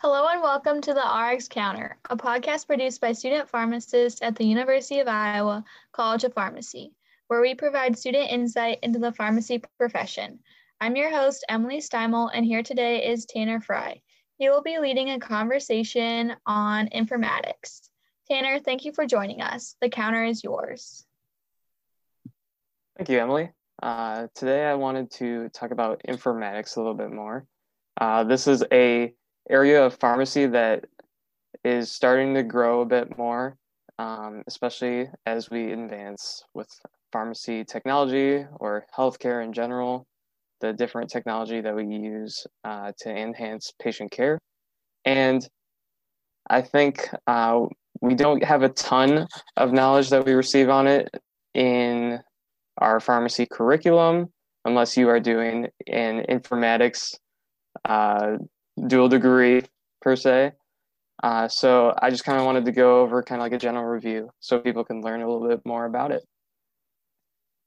Hello and welcome to the RX Counter, a podcast produced by student pharmacists at the University of Iowa College of Pharmacy, where we provide student insight into the pharmacy profession. I'm your host, Emily Steimel, and here today is Tanner Fry. He will be leading a conversation on informatics. Tanner, thank you for joining us. The counter is yours. Thank you, Emily. Uh, today I wanted to talk about informatics a little bit more. Uh, this is a area of pharmacy that is starting to grow a bit more, um, especially as we advance with pharmacy technology or healthcare in general, the different technology that we use uh, to enhance patient care. And I think uh, we don't have a ton of knowledge that we receive on it in our pharmacy curriculum unless you are doing an informatics uh, dual degree per se. Uh, so I just kind of wanted to go over kind of like a general review so people can learn a little bit more about it.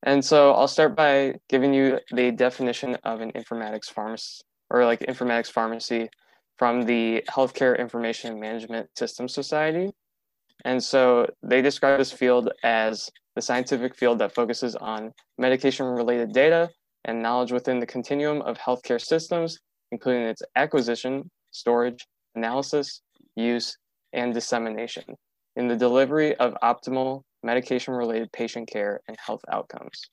And so I'll start by giving you the definition of an informatics pharmacy or like informatics pharmacy from the Healthcare Information Management System Society. And so they describe this field as the scientific field that focuses on medication related data and knowledge within the continuum of healthcare systems including its acquisition, storage, analysis, use, and dissemination in the delivery of optimal medication related patient care and health outcomes.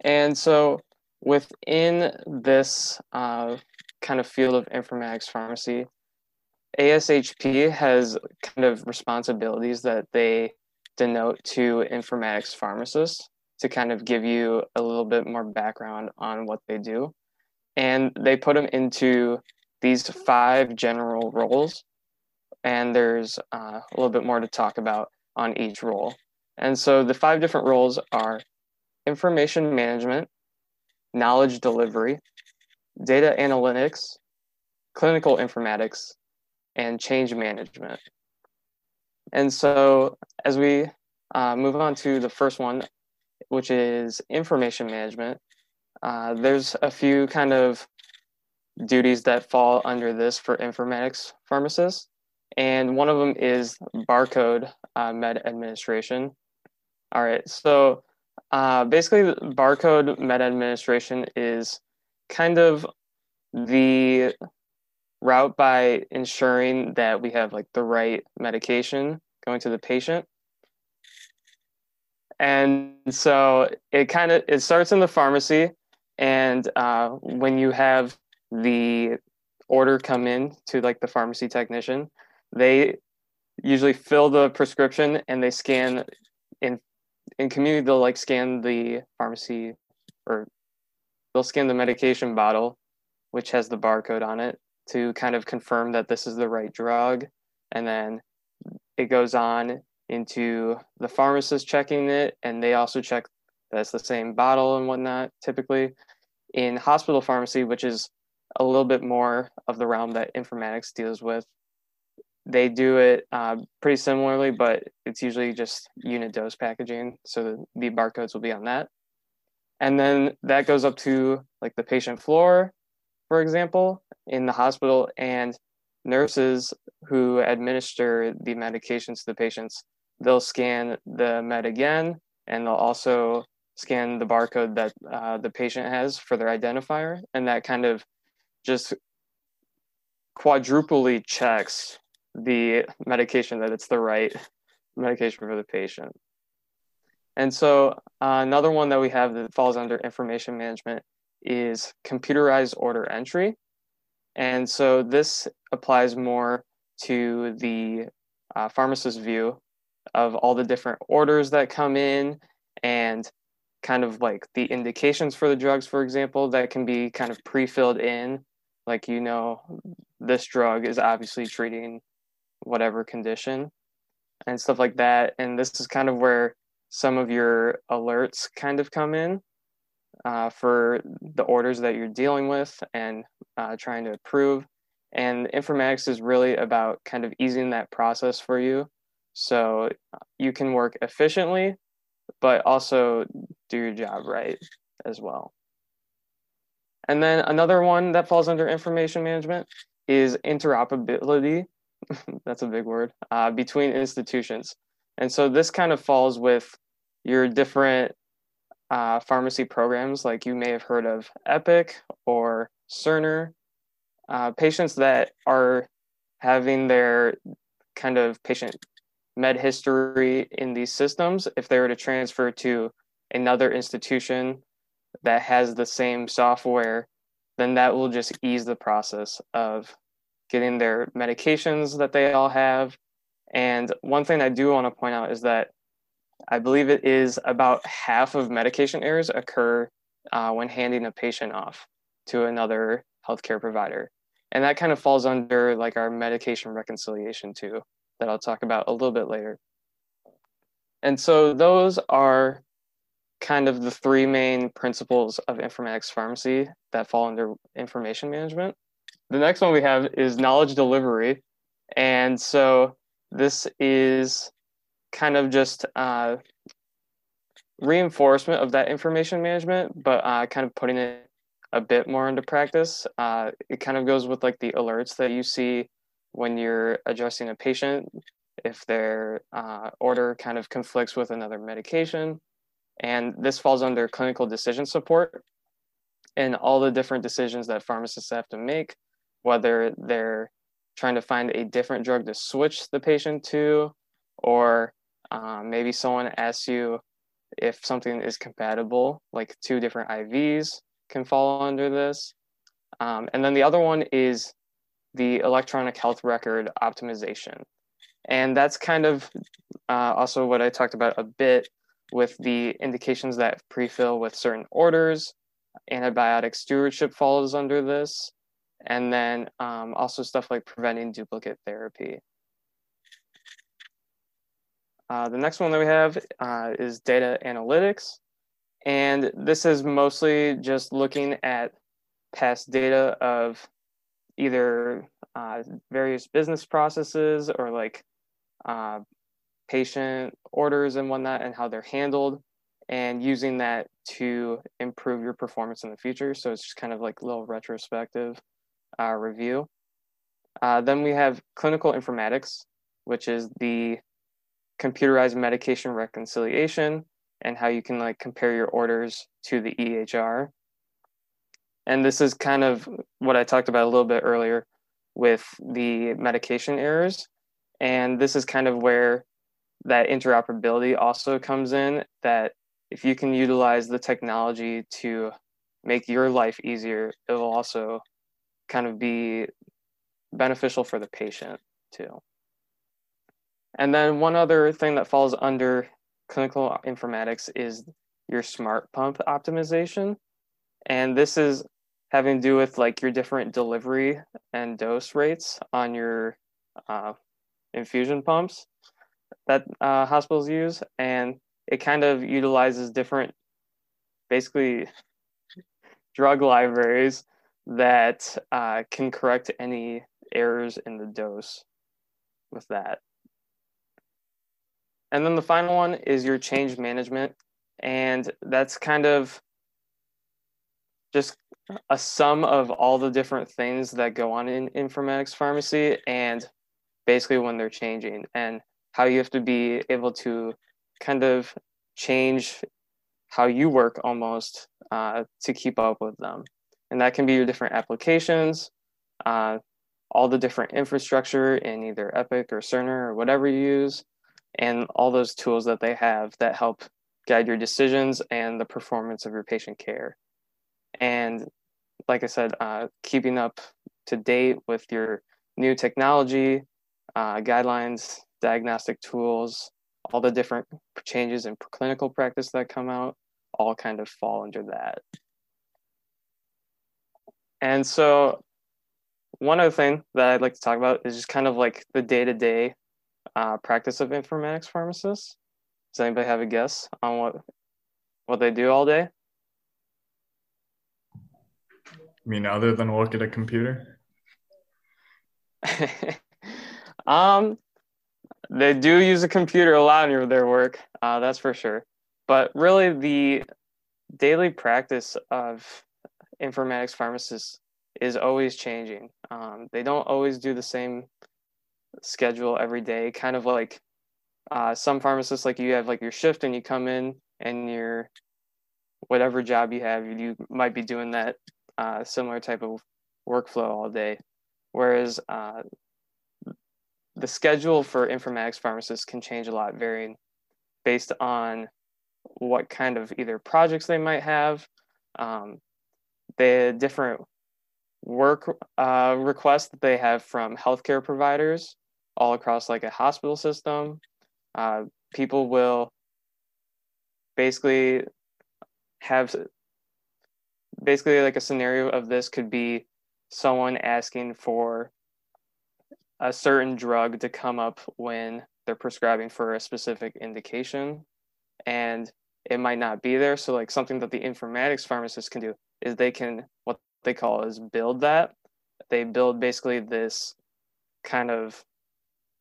And so within this uh, kind of field of informatics pharmacy, ASHP has kind of responsibilities that they denote to informatics pharmacists to kind of give you a little bit more background on what they do and they put them into these five general roles. And there's uh, a little bit more to talk about on each role. And so the five different roles are information management knowledge delivery data analytics clinical informatics and change management. And so as we uh, move on to the first one which is information management uh, there's a few kind of duties that fall under this for informatics pharmacists, and one of them is barcode uh, med administration. All right, so uh, basically, barcode med administration is kind of the route by ensuring that we have like the right medication going to the patient and so it kind of it starts in the pharmacy and uh, when you have the order come in to like the pharmacy technician, they usually fill the prescription and they scan in in community they'll like scan the pharmacy or they'll scan the medication bottle which has the barcode on it to kind of confirm that this is the right drug. And then it goes on into the pharmacist checking it and they also check that's the same bottle and whatnot typically. In hospital pharmacy which is a little bit more of the realm that informatics deals with they do it uh, pretty similarly but it's usually just unit dose packaging so the, the barcodes will be on that. And then that goes up to like the patient floor for example in the hospital and nurses who administer the medications to the patients they'll scan the med again and they'll also scan the barcode that uh, the patient has for their identifier, and that kind of just quadruply checks the medication that it's the right medication for the patient. And so uh, another one that we have that falls under information management is computerized order entry. And so this applies more to the uh, pharmacist view of all the different orders that come in and kind of like the indications for the drugs, for example, that can be kind of pre-filled in. Like, you know, this drug is obviously treating whatever condition and stuff like that. And this is kind of where some of your alerts kind of come in uh, for the orders that you're dealing with and uh, trying to approve. And informatics is really about kind of easing that process for you so you can work efficiently but also do your job right as well. And then another one that falls under information management is interoperability. That's a big word uh, between institutions. And so this kind of falls with your different uh, pharmacy programs, like you may have heard of Epic or Cerner. Uh, patients that are having their kind of patient med history in these systems, if they were to transfer to another institution that has the same software, then that will just ease the process of getting their medications that they all have. And one thing I do want to point out is that I believe it is about half of medication errors occur uh, when handing a patient off to another healthcare provider. And that kind of falls under like our medication reconciliation too, that I'll talk about a little bit later. And so those are kind of the three main principles of informatics pharmacy that fall under information management. The next one we have is knowledge delivery. And so this is kind of just uh, reinforcement of that information management, but uh, kind of putting it a bit more into practice. Uh, it kind of goes with like the alerts that you see when you're addressing a patient if their uh, order kind of conflicts with another medication and this falls under clinical decision support and all the different decisions that pharmacists have to make, whether they're trying to find a different drug to switch the patient to, or um, maybe someone asks you if something is compatible, like two different IVs can fall under this. Um, and then the other one is the electronic health record optimization. And that's kind of uh, also what I talked about a bit with the indications that pre-fill with certain orders. Antibiotic stewardship falls under this. And then um, also stuff like preventing duplicate therapy. Uh, the next one that we have uh, is data analytics. And this is mostly just looking at past data of either uh, various business processes or like uh, patient orders and whatnot and how they're handled and using that to improve your performance in the future. So it's just kind of like little retrospective uh, review. Uh, then we have clinical informatics, which is the computerized medication reconciliation and how you can like compare your orders to the EHR. And this is kind of what I talked about a little bit earlier with the medication errors. And this is kind of where that interoperability also comes in that if you can utilize the technology to make your life easier, it will also kind of be beneficial for the patient too. And then one other thing that falls under clinical informatics is your smart pump optimization. And this is having to do with like your different delivery and dose rates on your uh, infusion pumps that uh, hospitals use, and it kind of utilizes different, basically, drug libraries that uh, can correct any errors in the dose with that. And then the final one is your change management. And that's kind of just a sum of all the different things that go on in informatics pharmacy and basically when they're changing. And how you have to be able to kind of change how you work almost uh, to keep up with them. And that can be your different applications, uh, all the different infrastructure in either Epic or Cerner or whatever you use, and all those tools that they have that help guide your decisions and the performance of your patient care. And like I said, uh, keeping up to date with your new technology, uh, guidelines, diagnostic tools, all the different changes in clinical practice that come out, all kind of fall under that. And so, one other thing that I'd like to talk about is just kind of like the day to day practice of informatics pharmacists. Does anybody have a guess on what what they do all day? I mean, other than look at a computer? um, they do use a computer a lot in their work, uh, that's for sure. But really, the daily practice of informatics pharmacists is always changing. Um, they don't always do the same schedule every day. Kind of like uh, some pharmacists, like you have like your shift and you come in and your whatever job you have, you might be doing that uh, similar type of workflow all day. Whereas uh, the schedule for informatics pharmacists can change a lot, varying based on what kind of either projects they might have, um, the different work uh, requests that they have from healthcare providers all across like a hospital system. Uh, people will basically have basically like a scenario of this could be someone asking for a certain drug to come up when they're prescribing for a specific indication and it might not be there. So like something that the informatics pharmacist can do is they can what they call is build that. They build basically this kind of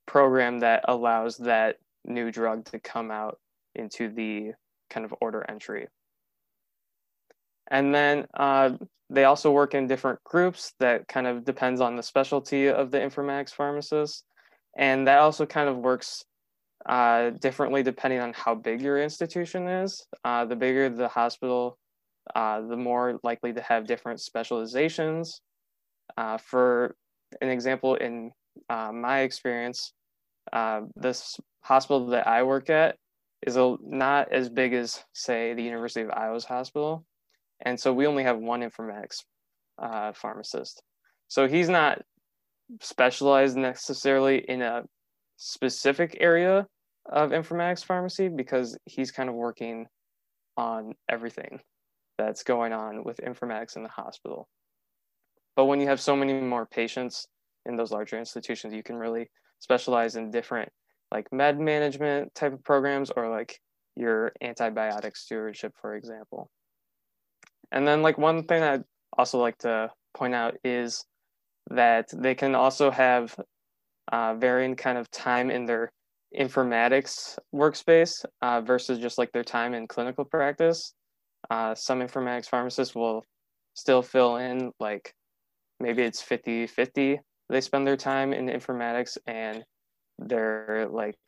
program that allows that new drug to come out into the kind of order entry and then uh, they also work in different groups that kind of depends on the specialty of the informatics pharmacist. And that also kind of works uh, differently depending on how big your institution is. Uh, the bigger the hospital, uh, the more likely to have different specializations. Uh, for an example, in uh, my experience, this hospital that I work at is a, not as big as, say, the University of Iowa's hospital. And so we only have one informatics uh, pharmacist. So he's not specialized necessarily in a specific area of informatics pharmacy because he's kind of working on everything that's going on with informatics in the hospital. But when you have so many more patients in those larger institutions, you can really specialize in different like med management type of programs or like your antibiotic stewardship, for example. And then like one thing I'd also like to point out is that they can also have uh, varying kind of time in their informatics workspace uh, versus just like their time in clinical practice. Uh, some informatics pharmacists will still fill in like maybe it's 50 50 they spend their time in informatics and their like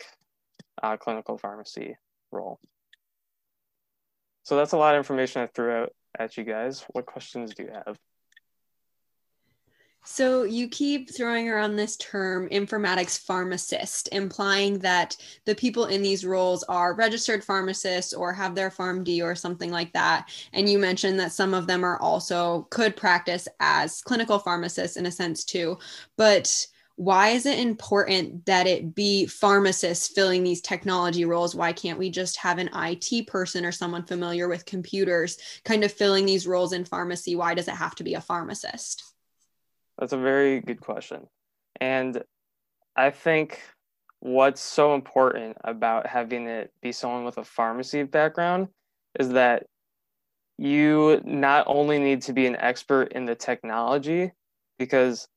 uh, clinical pharmacy role. So that's a lot of information i threw out at you guys. What questions do you have? So you keep throwing around this term informatics pharmacist, implying that the people in these roles are registered pharmacists or have their PharmD or something like that. And you mentioned that some of them are also could practice as clinical pharmacists in a sense too. But why is it important that it be pharmacists filling these technology roles? Why can't we just have an IT person or someone familiar with computers kind of filling these roles in pharmacy? Why does it have to be a pharmacist? That's a very good question. And I think what's so important about having it be someone with a pharmacy background is that you not only need to be an expert in the technology, because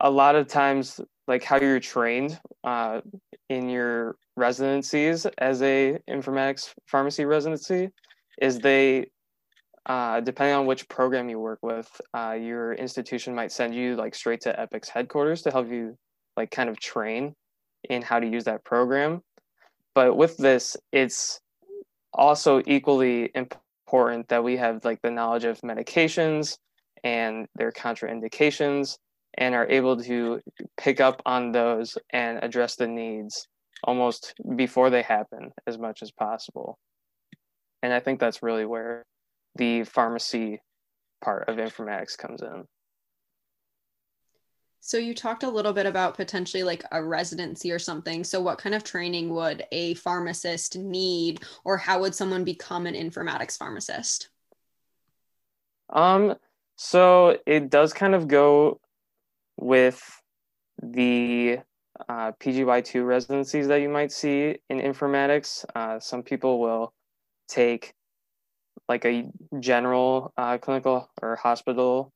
a lot of times like how you're trained uh, in your residencies as a informatics pharmacy residency is they uh, depending on which program you work with uh, your institution might send you like straight to epic's headquarters to help you like kind of train in how to use that program. But with this it's also equally important that we have like the knowledge of medications and their contraindications and are able to pick up on those and address the needs almost before they happen as much as possible. And I think that's really where the pharmacy part of informatics comes in. So you talked a little bit about potentially like a residency or something. So what kind of training would a pharmacist need or how would someone become an informatics pharmacist? Um so it does kind of go with the uh, PGY2 residencies that you might see in informatics. Uh, some people will take like a general uh, clinical or hospital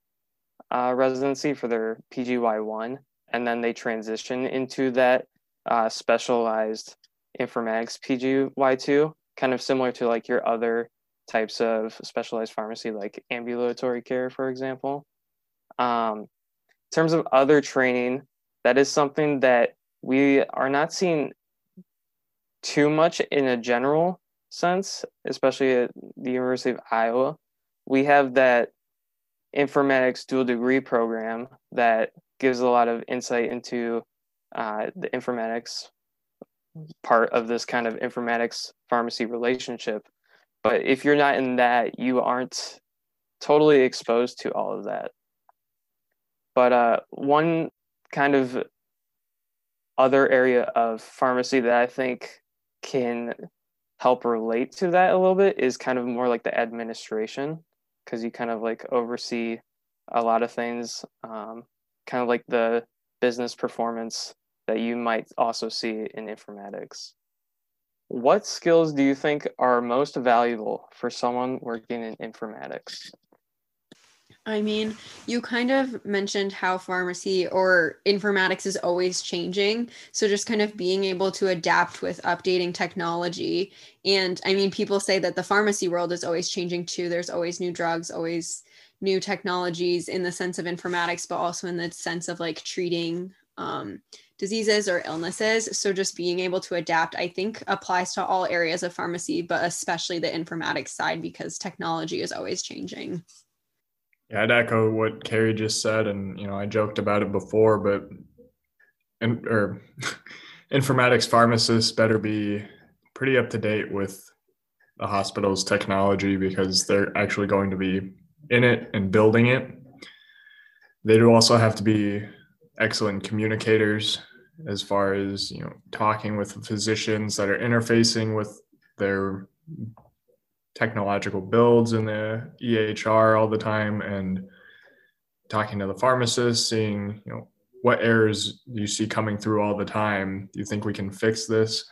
uh, residency for their PGY1, and then they transition into that uh, specialized informatics PGY2, kind of similar to like your other types of specialized pharmacy, like ambulatory care, for example. Um, terms of other training, that is something that we are not seeing too much in a general sense, especially at the University of Iowa. We have that informatics dual degree program that gives a lot of insight into uh, the informatics part of this kind of informatics pharmacy relationship. But if you're not in that, you aren't totally exposed to all of that. But uh, one kind of other area of pharmacy that I think can help relate to that a little bit is kind of more like the administration because you kind of like oversee a lot of things, um, kind of like the business performance that you might also see in informatics. What skills do you think are most valuable for someone working in informatics? I mean, you kind of mentioned how pharmacy or informatics is always changing. So, just kind of being able to adapt with updating technology. And I mean, people say that the pharmacy world is always changing too. There's always new drugs, always new technologies in the sense of informatics, but also in the sense of like treating um, diseases or illnesses. So, just being able to adapt, I think, applies to all areas of pharmacy, but especially the informatics side because technology is always changing. Yeah, I'd echo what Carrie just said, and you know, I joked about it before, but and or informatics pharmacists better be pretty up to date with the hospital's technology because they're actually going to be in it and building it. They do also have to be excellent communicators as far as you know talking with physicians that are interfacing with their technological builds in the EHR all the time and talking to the pharmacist, seeing, you know, what errors you see coming through all the time? Do you think we can fix this?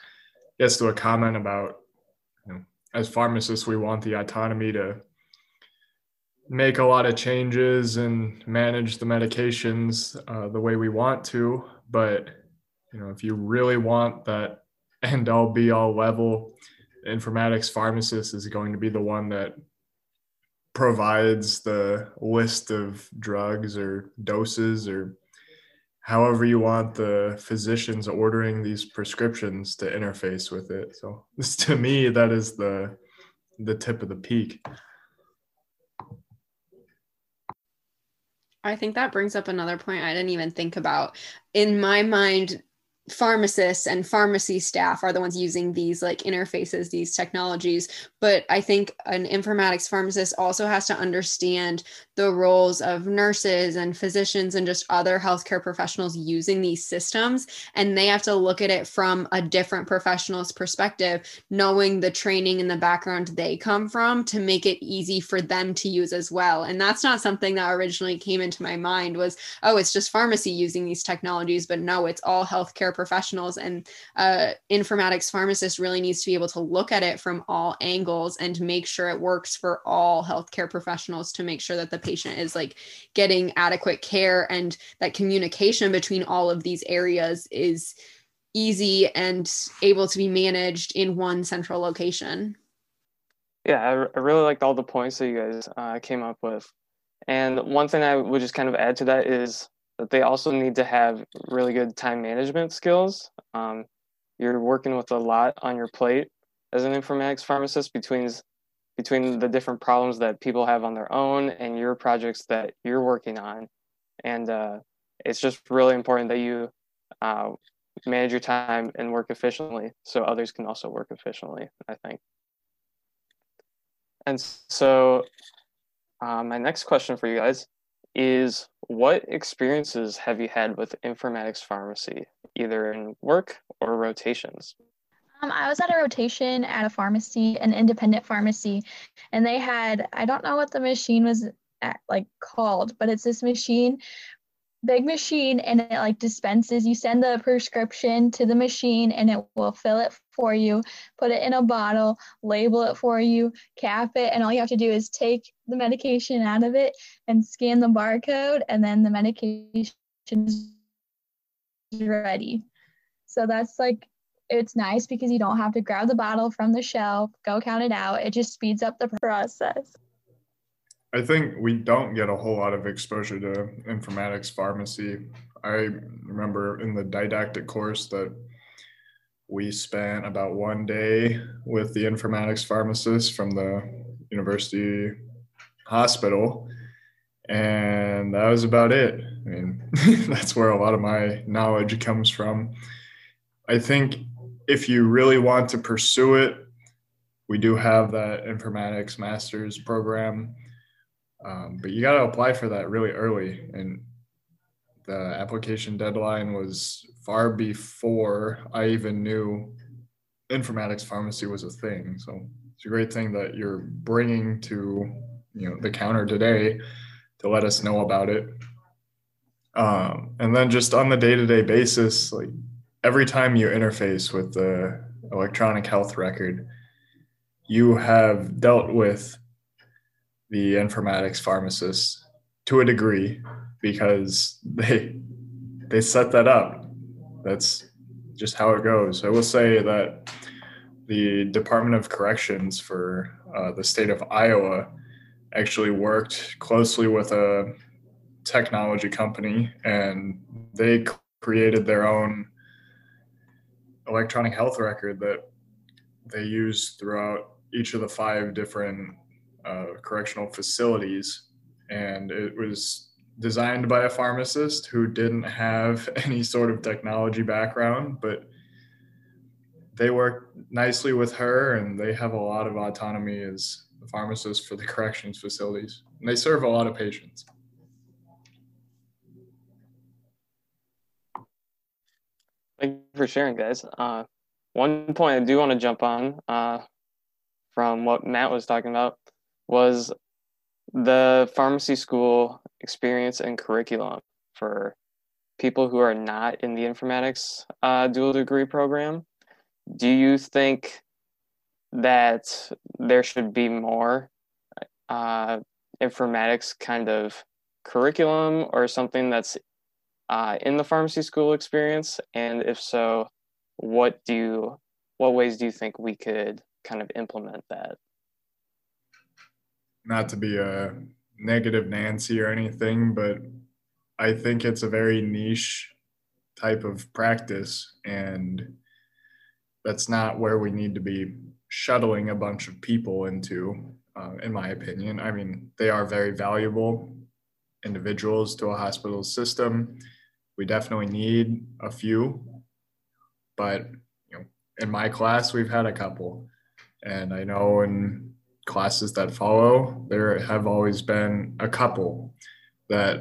Gets to a comment about, you know, as pharmacists, we want the autonomy to make a lot of changes and manage the medications uh, the way we want to. But, you know, if you really want that end all be all level informatics pharmacist is going to be the one that provides the list of drugs or doses or however you want the physicians ordering these prescriptions to interface with it so this to me that is the the tip of the peak I think that brings up another point I didn't even think about. In my mind, pharmacists and pharmacy staff are the ones using these like interfaces these technologies. But i think an informatics pharmacist also has to understand the roles of nurses and physicians and just other healthcare professionals using these systems. And they have to look at it from a different professional's perspective knowing the training and the background they come from to make it easy for them to use as well. And that's not something that originally came into my mind was oh it's just pharmacy using these technologies but no it's all healthcare professionals. And uh, informatics pharmacist really needs to be able to look at it from all angles and make sure it works for all healthcare professionals to make sure that the patient is like getting adequate care and that communication between all of these areas is easy and able to be managed in one central location yeah i, really liked all the points that you guys uh, came up with and one thing i would just kind of add to that is that they also need to have really good time management skills. Um, you're working with a lot on your plate as an informatics pharmacist between between the different problems that people have on their own and your projects that you're working on, and uh, it's just really important that you uh, manage your time and work efficiently so others can also work efficiently. I think. And so, uh, my next question for you guys is what experiences have you had with informatics pharmacy, either in work or rotations? Um, I was at a rotation at a pharmacy, an independent pharmacy, and they had, I don't know what the machine was at, like called, but it's this machine big machine and it like dispenses. You send the prescription to the machine and it will fill it for you put it in a bottle label it for you cap it and all you have to do is take the medication out of it and scan the barcode and then the medication is ready. So that's like it's nice because you don't have to grab the bottle from the shelf go count it out. It just speeds up the process. I think we don't get a whole lot of exposure to informatics pharmacy. I remember in the didactic course that we spent about one day with the informatics pharmacist from the university hospital and that was about it. I mean that's where a lot of my knowledge comes from. I think if you really want to pursue it we do have that informatics master's program. Um, but you got to apply for that really early and the application deadline was far before i even knew informatics pharmacy was a thing. So it's a great thing that you're bringing to you know the counter today to let us know about it. Um, and then just on the day-to-day basis like every time you interface with the electronic health record you have dealt with the informatics pharmacist to a degree because they they set that up. That's just how it goes. I will say that the Department of Corrections for uh, the state of Iowa actually worked closely with a technology company and they created their own electronic health record that they use throughout each of the five different uh, correctional facilities. And it was designed by a pharmacist who didn't have any sort of technology background, but they work nicely with her and they have a lot of autonomy as the pharmacist for the corrections facilities. And they serve a lot of patients. Thank you for sharing, guys. Uh, one point I do want to jump on uh, from what Matt was talking about was the pharmacy school experience and curriculum for people who are not in the informatics uh, dual degree program. Do you think that there should be more uh, informatics kind of curriculum or something that's uh, in the pharmacy school experience? And if so, what do you, what ways do you think we could kind of implement that? Not to be a negative Nancy or anything, but I think it's a very niche type of practice, and that's not where we need to be shuttling a bunch of people into, uh, in my opinion. I mean, they are very valuable individuals to a hospital system. We definitely need a few, but you know, in my class, we've had a couple, and I know in classes that follow, there have always been a couple that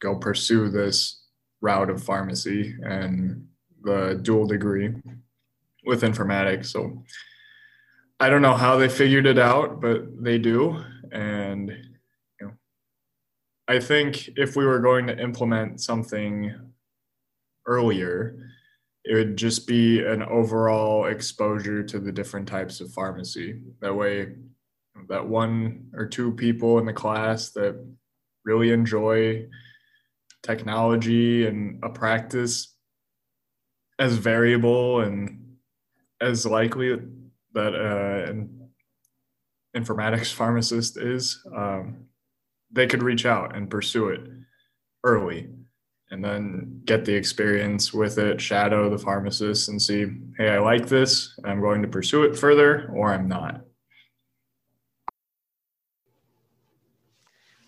go pursue this route of pharmacy and the dual degree with informatics. So I don't know how they figured it out, but they do. And I think if we were going to implement something earlier, it would just be an overall exposure to the different types of pharmacy. That way, that one or two people in the class that really enjoy technology and a practice as variable and as likely that uh, an informatics pharmacist is, um, they could reach out and pursue it early and then get the experience with it, shadow the pharmacist and see, hey, I like this, I'm going to pursue it further, or I'm not.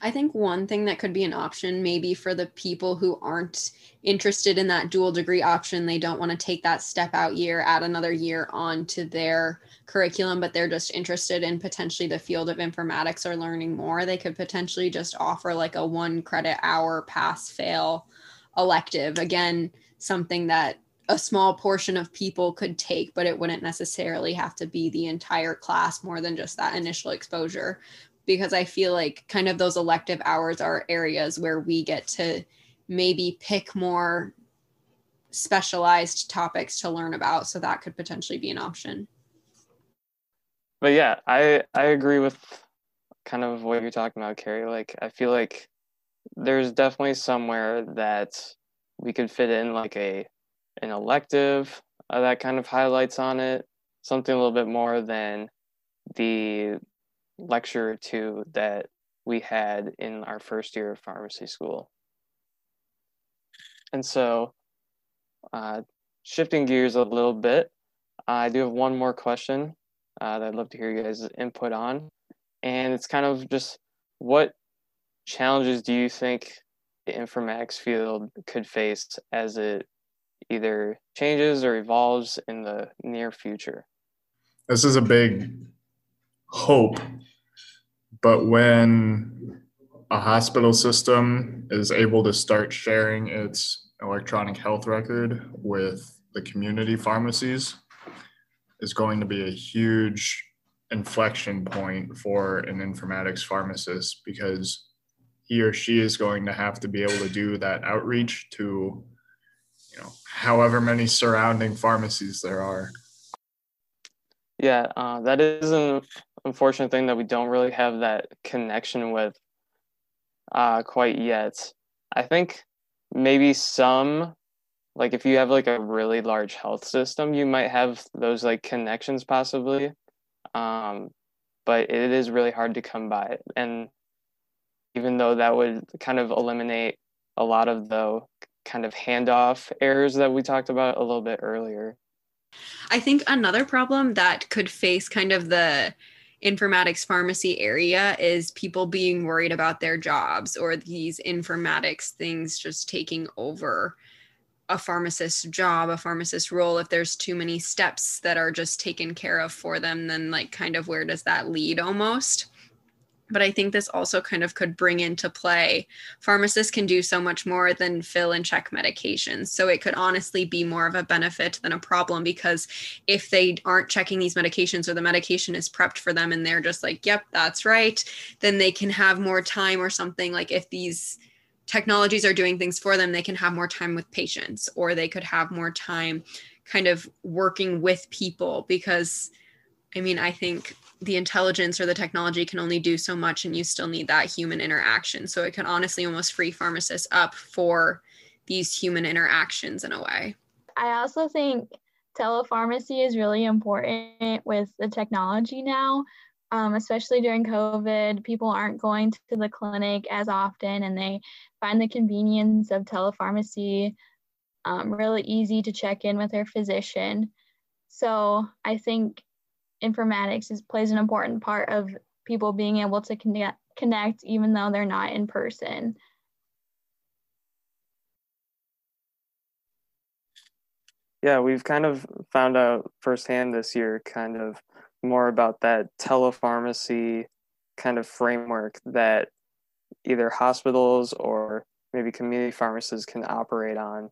I think one thing that could be an option, maybe for the people who aren't interested in that dual degree option, they don't want to take that step out year, add another year on to their curriculum, but they're just interested in potentially the field of informatics or learning more. They could potentially just offer like a one credit hour pass fail elective. Again, something that a small portion of people could take, but it wouldn't necessarily have to be the entire class more than just that initial exposure because I feel like kind of those elective hours are areas where we get to maybe pick more specialized topics to learn about. So that could potentially be an option. But yeah, I I agree with kind of what you're talking about, Carrie. Like I feel like there's definitely somewhere that we could fit in like a an elective uh, that kind of highlights on it, something a little bit more than the lecture or two that we had in our first year of pharmacy school. And so, uh, shifting gears a little bit, I do have one more question uh, that I'd love to hear you guys' input on. And it's kind of just what challenges do you think the informatics field could face as it either changes or evolves in the near future? This is a big hope, but when a hospital system is able to start sharing its electronic health record with the community pharmacies, is going to be a huge inflection point for an informatics pharmacist because he or she is going to have to be able to do that outreach to you know however many surrounding pharmacies there are. Yeah uh, that is an unfortunate thing that we don't really have that connection with uh, quite yet i think maybe some like if you have like a really large health system you might have those like connections possibly um, but it is really hard to come by and even though that would kind of eliminate a lot of the kind of handoff errors that we talked about a little bit earlier. I think another problem that could face kind of the informatics pharmacy area is people being worried about their jobs or these informatics things just taking over a pharmacist job, a pharmacist role. If there's too many steps that are just taken care of for them, then like kind of where does that lead almost? But I think this also kind of could bring into play pharmacists can do so much more than fill and check medications. So it could honestly be more of a benefit than a problem because if they aren't checking these medications or the medication is prepped for them and they're just like, yep, that's right, then they can have more time or something like if these technologies are doing things for them, they can have more time with patients or they could have more time kind of working with people because I mean, I think the intelligence or the technology can only do so much and you still need that human interaction. So it can honestly almost free pharmacists up for these human interactions in a way. I also think telepharmacy is really important with the technology now um, especially during covid. People aren't going to the clinic as often and they find the convenience of telepharmacy um, really easy to check in with their physician. So i think informatics is plays an important part of people being able to connect connect even though they're not in person. Yeah, we've kind of found out firsthand this year kind of more about that telepharmacy kind of framework that either hospitals or maybe community pharmacists can operate on.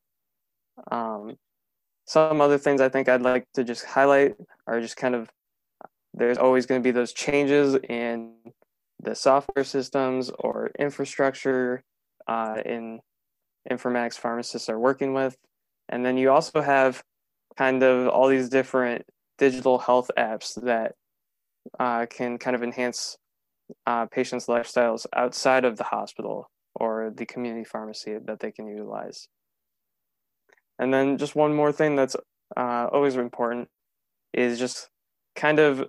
Um, some other things I think I'd like to just highlight are just kind of there's always going to be those changes in the software systems or infrastructure uh, in informatics pharmacists are working with. And then you also have kind of all these different digital health apps that uh, can kind of enhance uh, patients' lifestyles outside of the hospital or the community pharmacy that they can utilize. And then just one more thing that's uh, always important is just kind of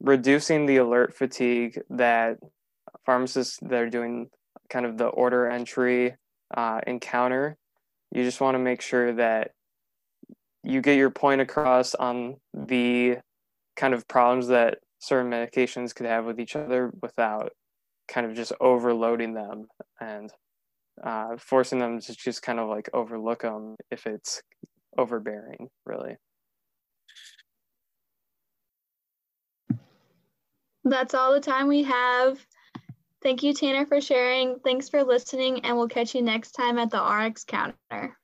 reducing the alert fatigue that pharmacists that are doing kind of the order entry uh, encounter. You just want to make sure that you get your point across on the kind of problems that certain medications could have with each other without kind of just overloading them and uh, forcing them to just kind of like overlook them if it's overbearing, really. That's all the time we have. Thank you, Tanner, for sharing. Thanks for listening, and we'll catch you next time at the RX counter.